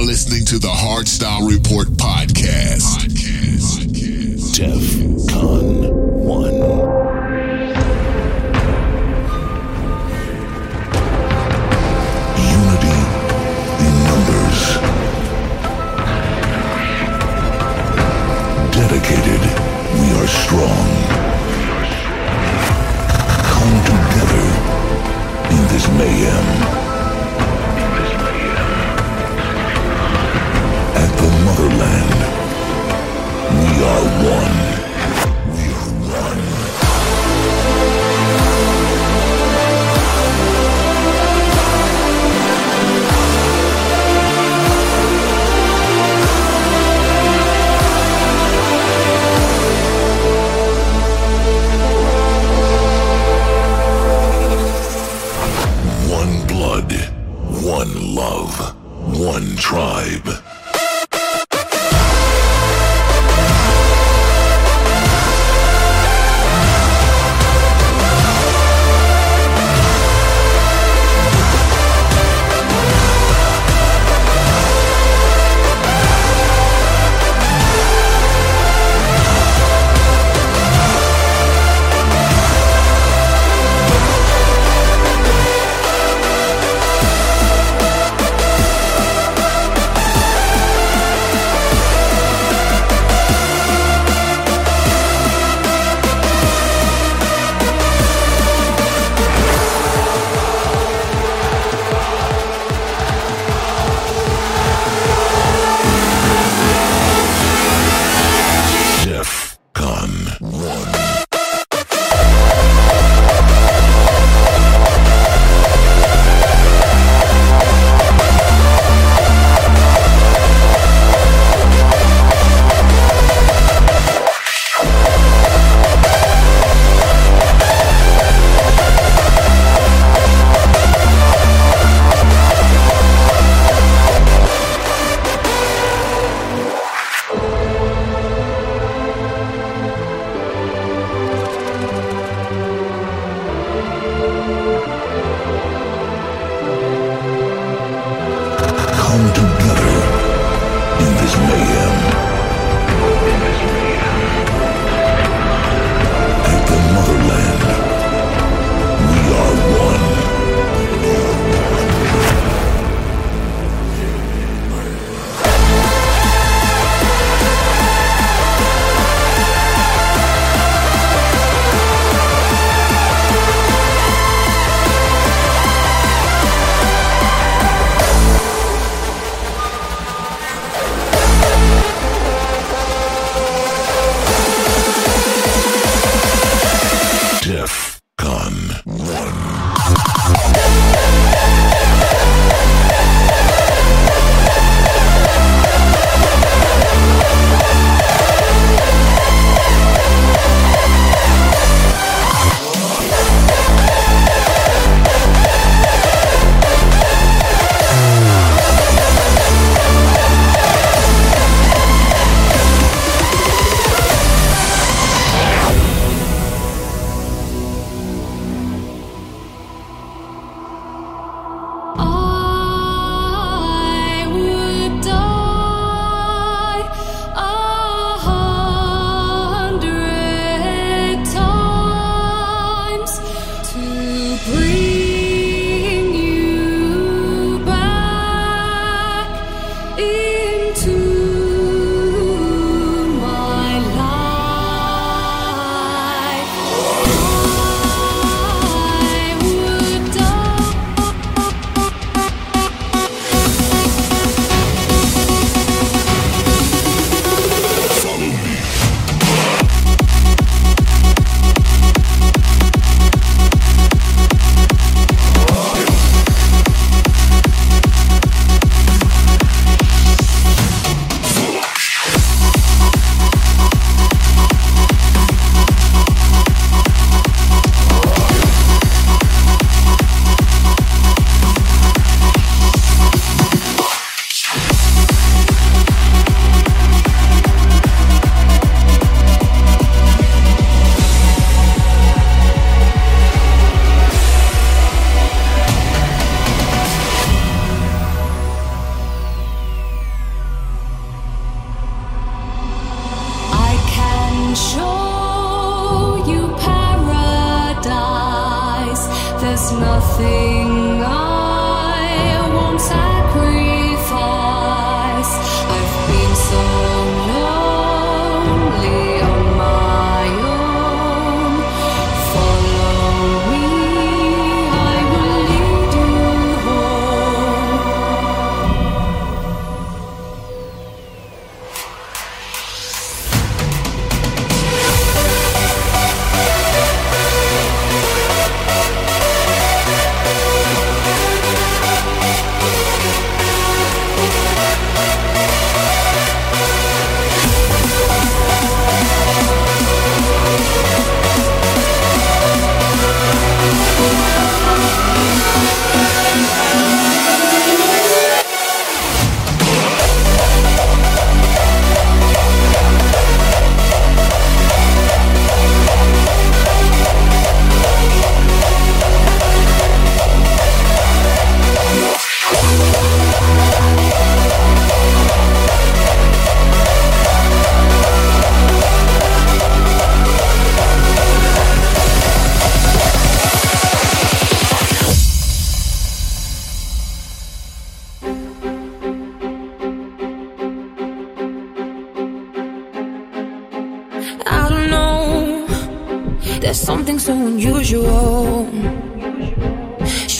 now listening to the Hardstyle Report podcast. podcast. Def Con 1. Unity in numbers. Dedicated, we are strong. Come together in this mayhem. We are one. We are one. One blood, one love, one tribe.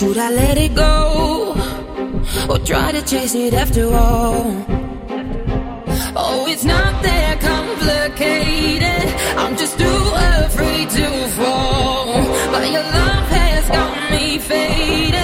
Should I let it go? Or try to chase it after all? Oh, it's not that complicated. I'm just too afraid to fall. But your love has got me faded.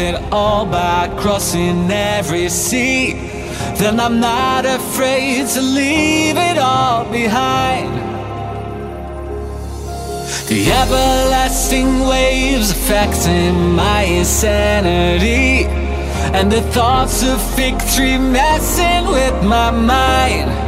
It all by crossing every sea. Then I'm not afraid to leave it all behind. The everlasting waves affecting my insanity, and the thoughts of victory messing with my mind.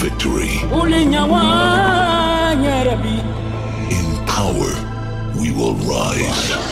Victory. In power, we will rise.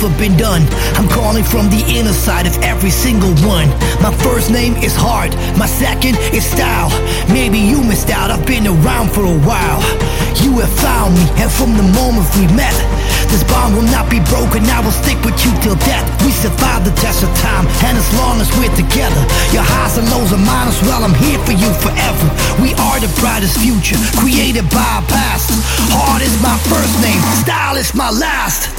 Never been done. I'm calling from the inner side of every single one. My first name is Hard, my second is Style. Maybe you missed out, I've been around for a while. You have found me, and from the moment we met, this bond will not be broken. I will stick with you till death. We survived the test of time, and as long as we're together, your highs and lows are mine as well. I'm here for you forever. We are the brightest future, created by our past. Hard is my first name, style is my last.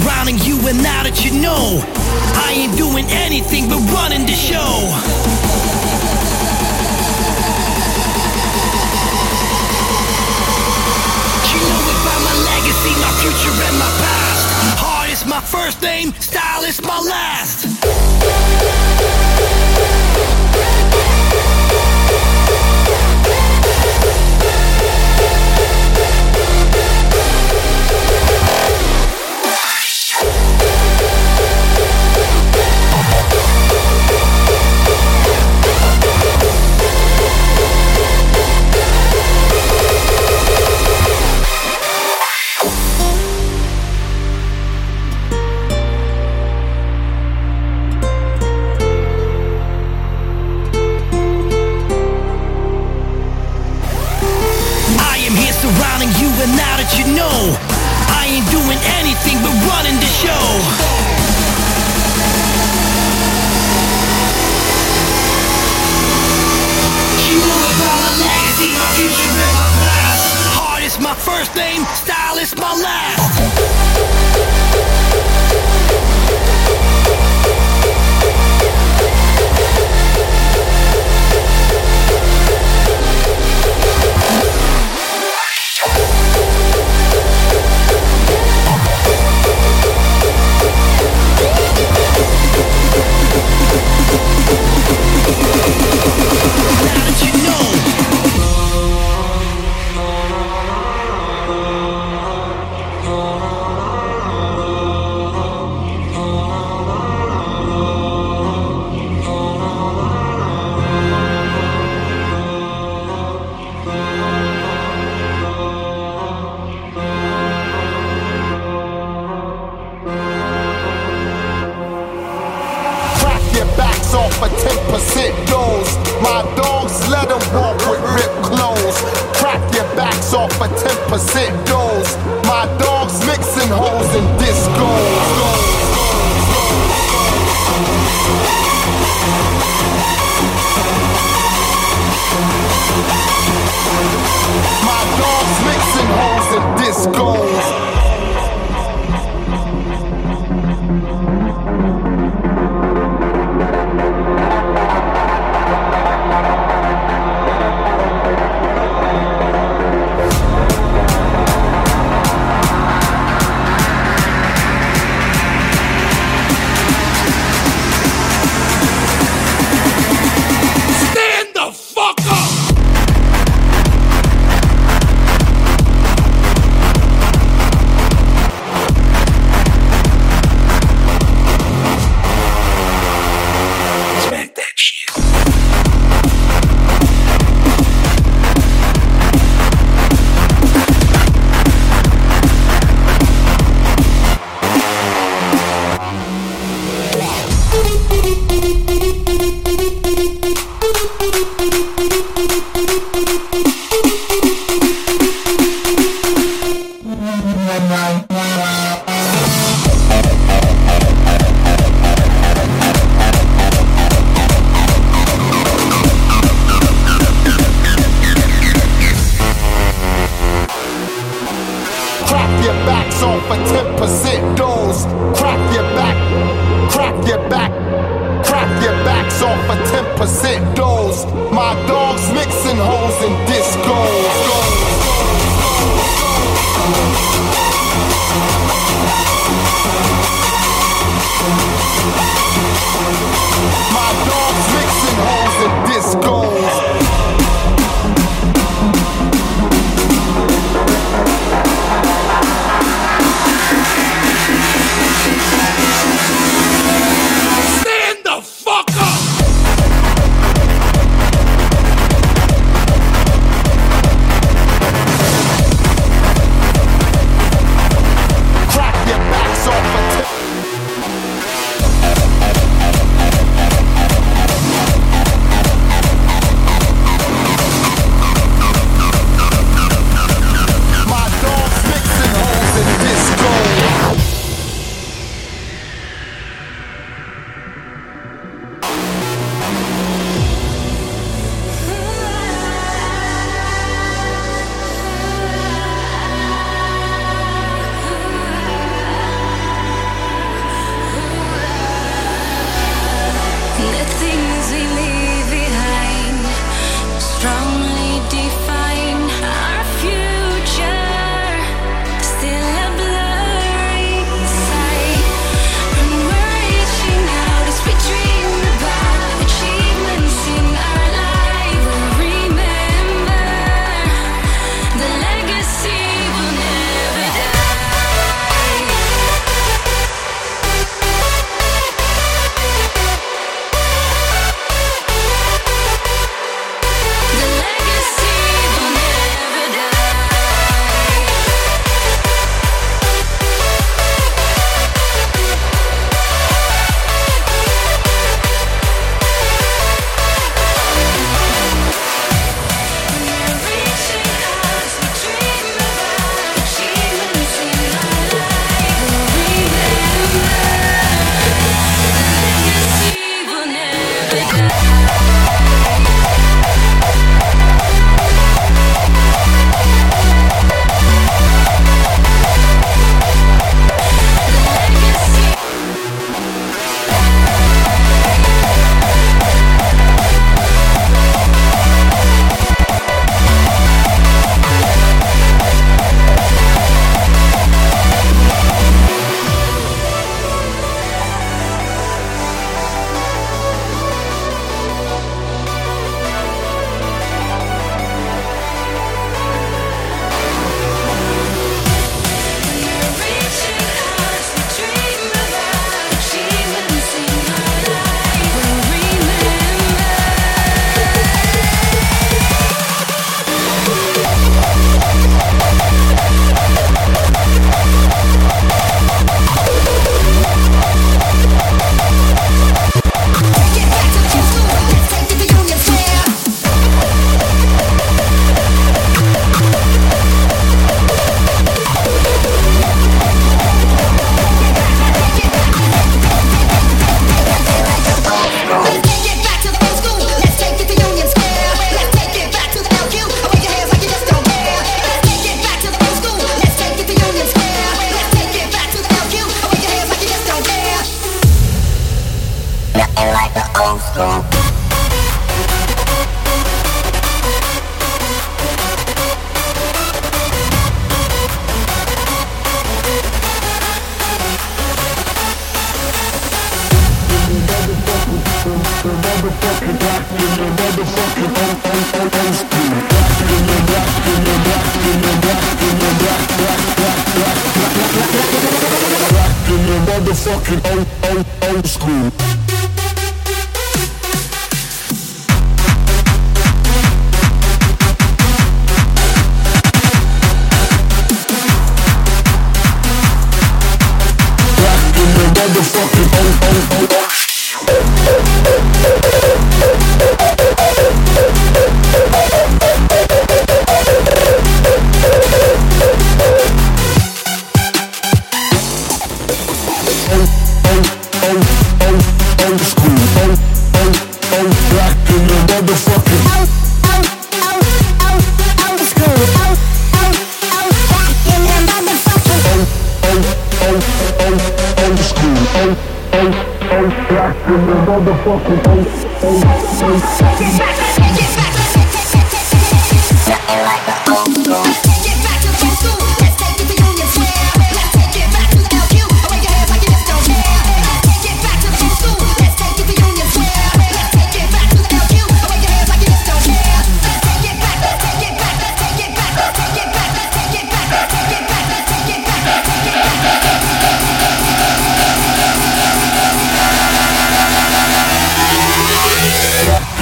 Surrounding you, and now that you know, I ain't doing anything but running the show. You know about my legacy, my future, and my past. Hard is my first name, style is my last.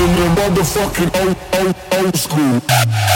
in the motherfucking old, old, old school.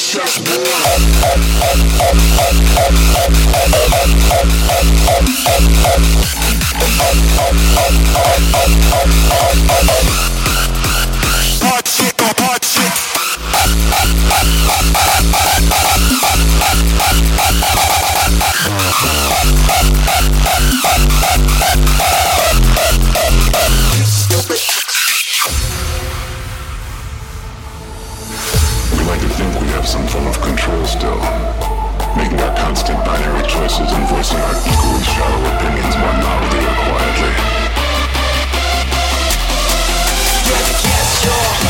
Bye. have some form of control still, making our constant binary choices and voicing our equally shallow opinions more loudly or quietly. Yeah, yes.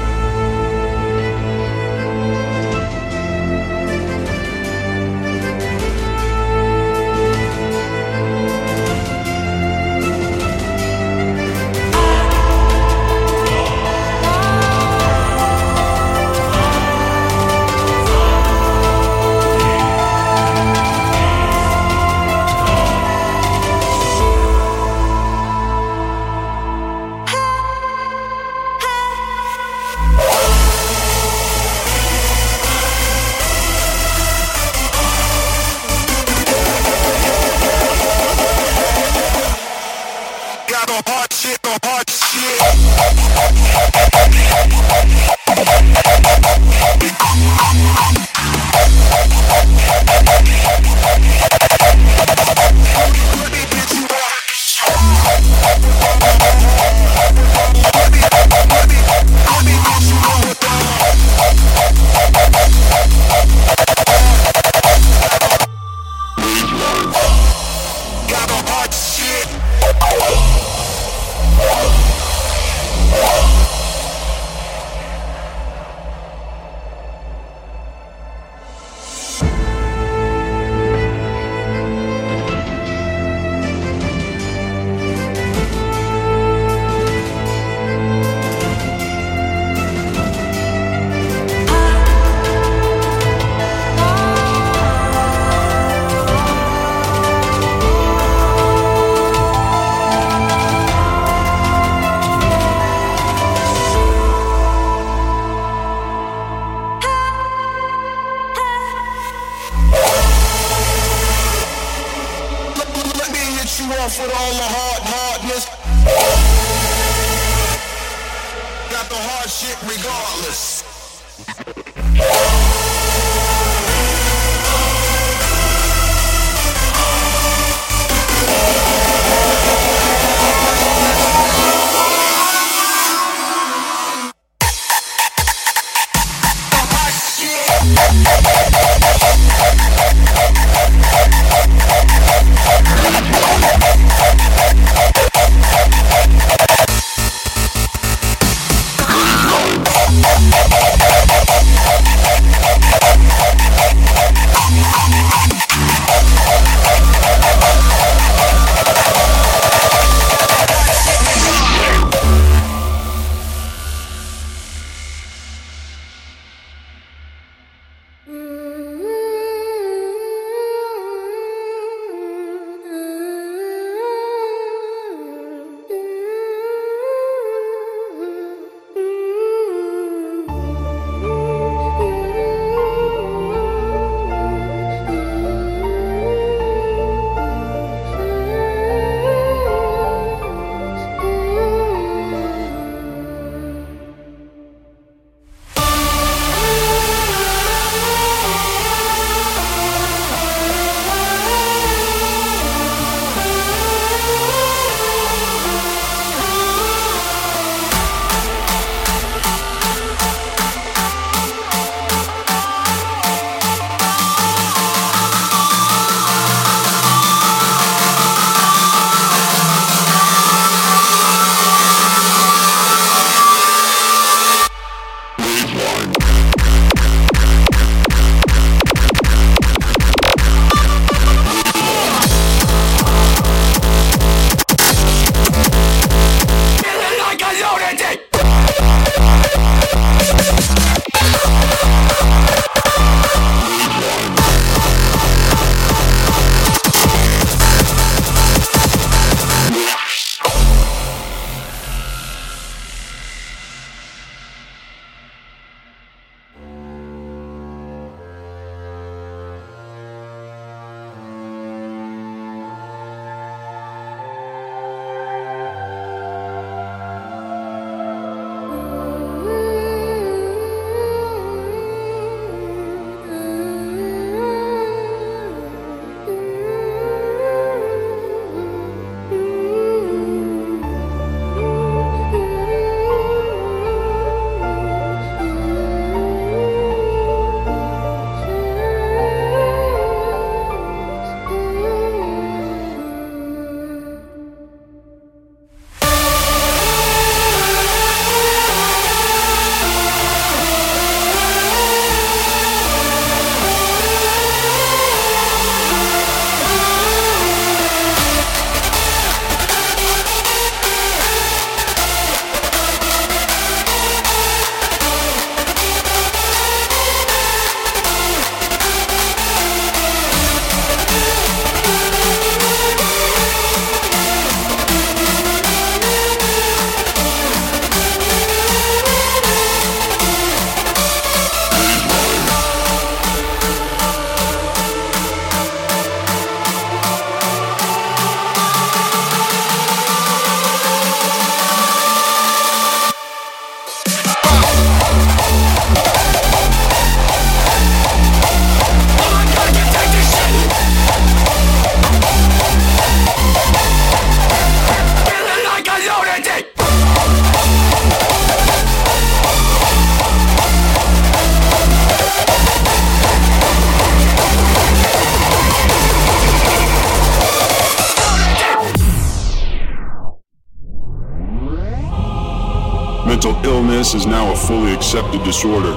accepted disorder,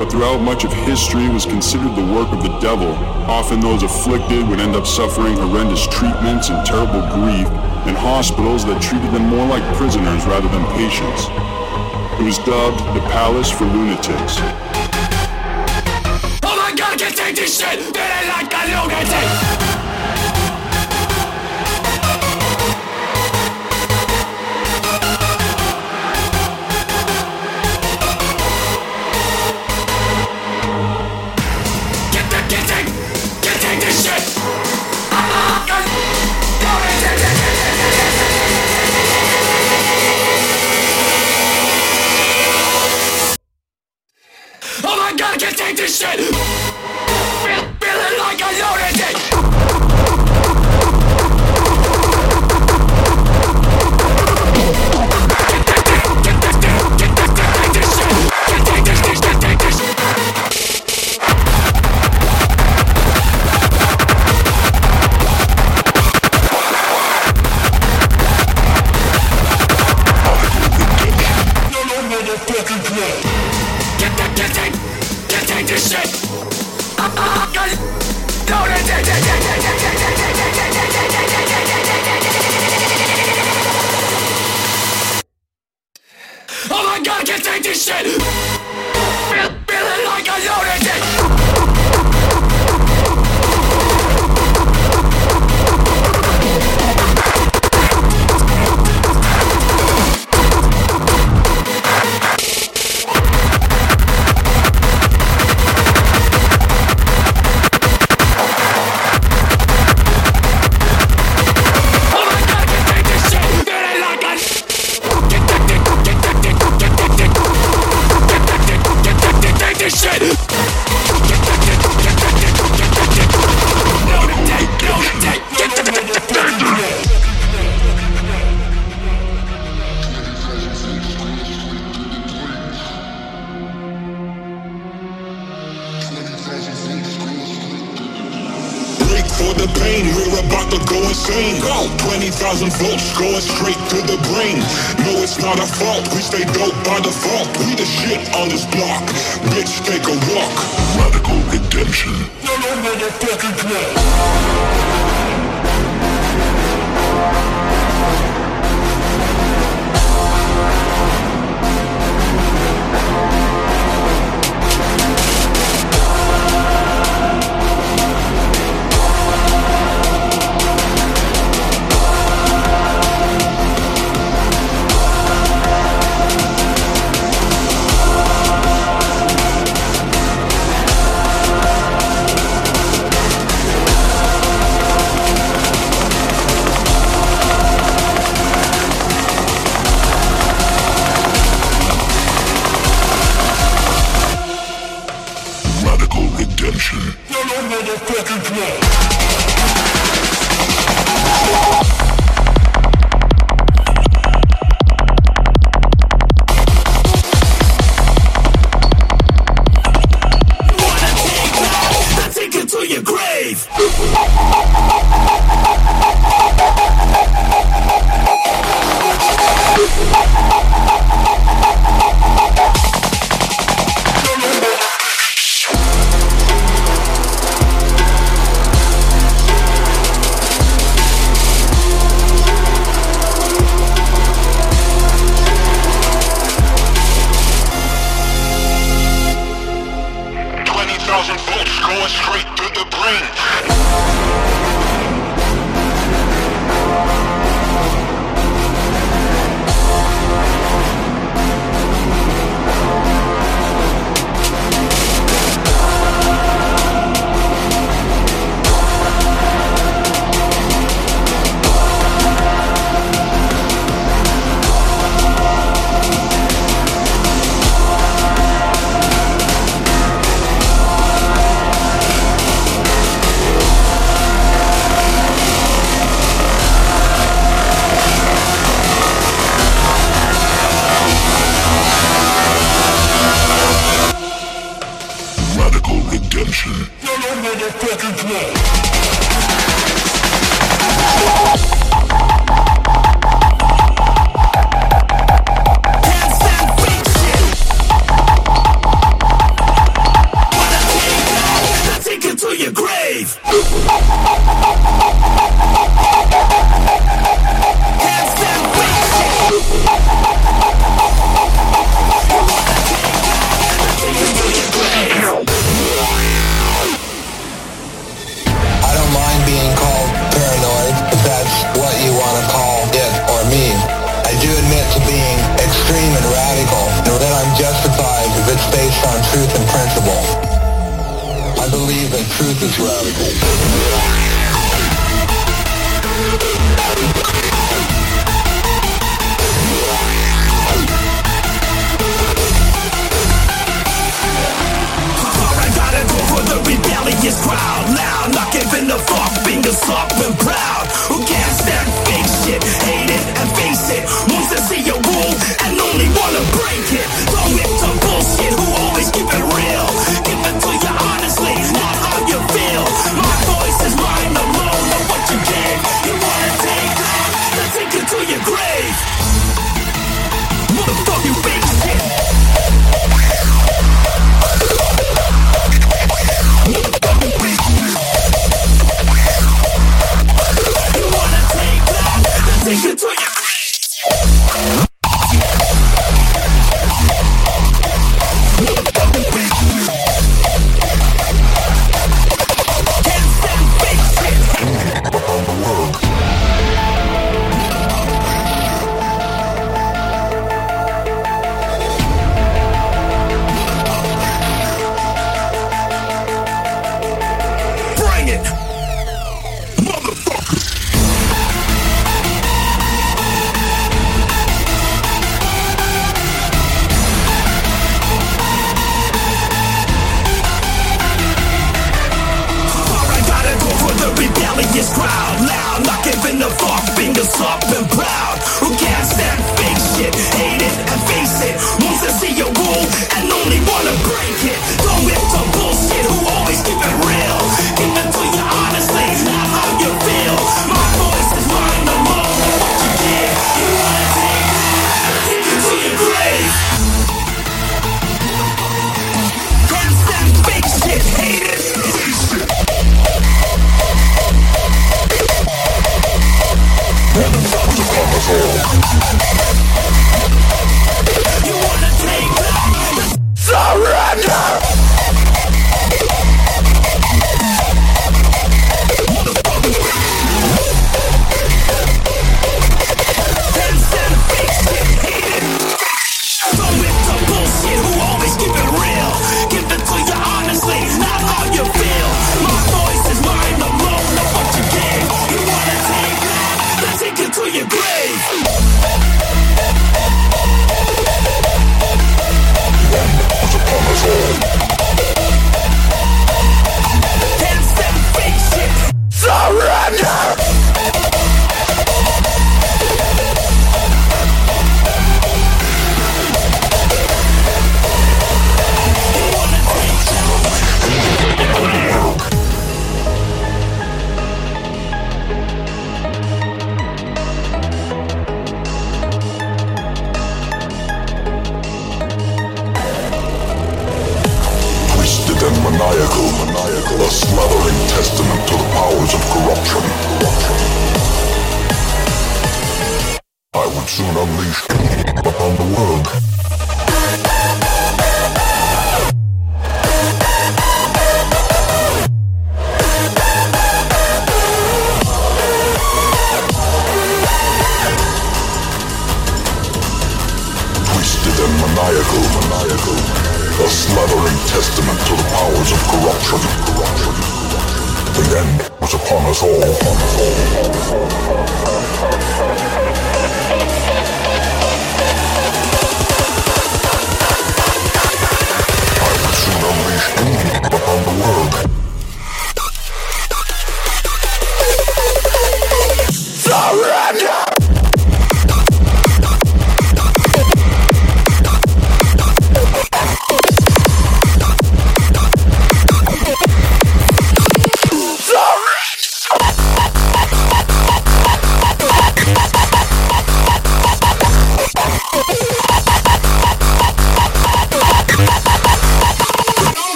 but throughout much of history was considered the work of the devil. Often those afflicted would end up suffering horrendous treatments and terrible grief in hospitals that treated them more like prisoners rather than patients. It was dubbed the Palace for Lunatics. Oh my god, I can't take this shit! Feeling like a lunatic! Upon us all.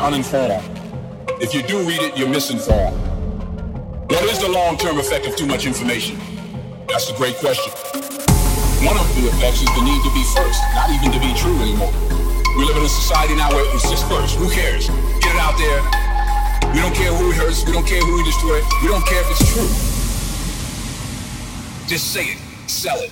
Uninformed. If you do read it, you're misinformed. What is the long-term effect of too much information? That's a great question. One of the effects is the need to be first, not even to be true anymore. We live in a society now where it's just first. Who cares? Get it out there. We don't care who it hurts. We don't care who we destroy. We don't care if it's true. Just say it. Sell it.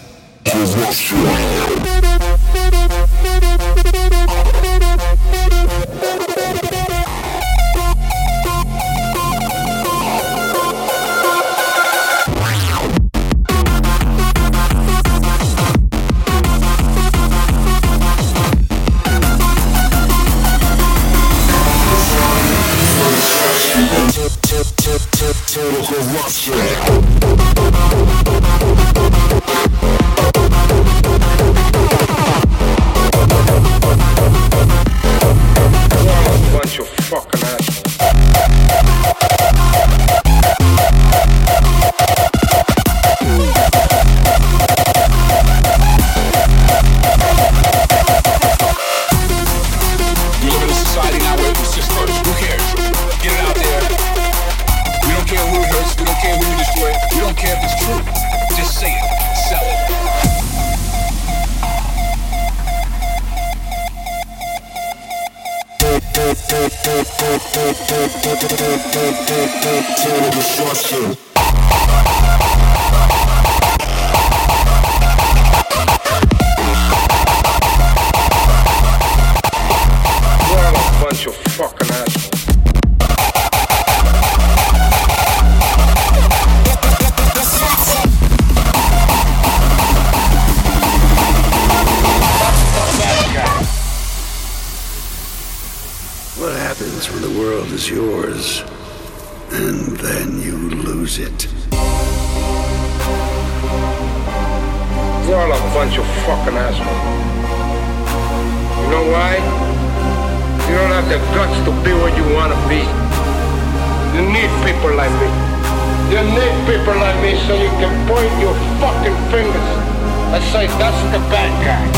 Is yours, and then you lose it. You're all a bunch of fucking assholes. You know why? You don't have the guts to be what you want to be. You need people like me. You need people like me so you can point your fucking fingers and say, that's the bad guy.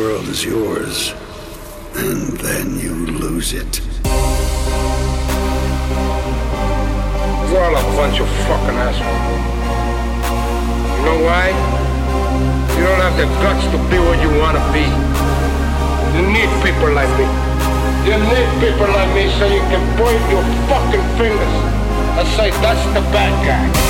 world is yours, and then you lose it. You're all a bunch of fucking assholes. You know why? You don't have the guts to be what you want to be. You need people like me. You need people like me so you can point your fucking fingers and say, that's the bad guy.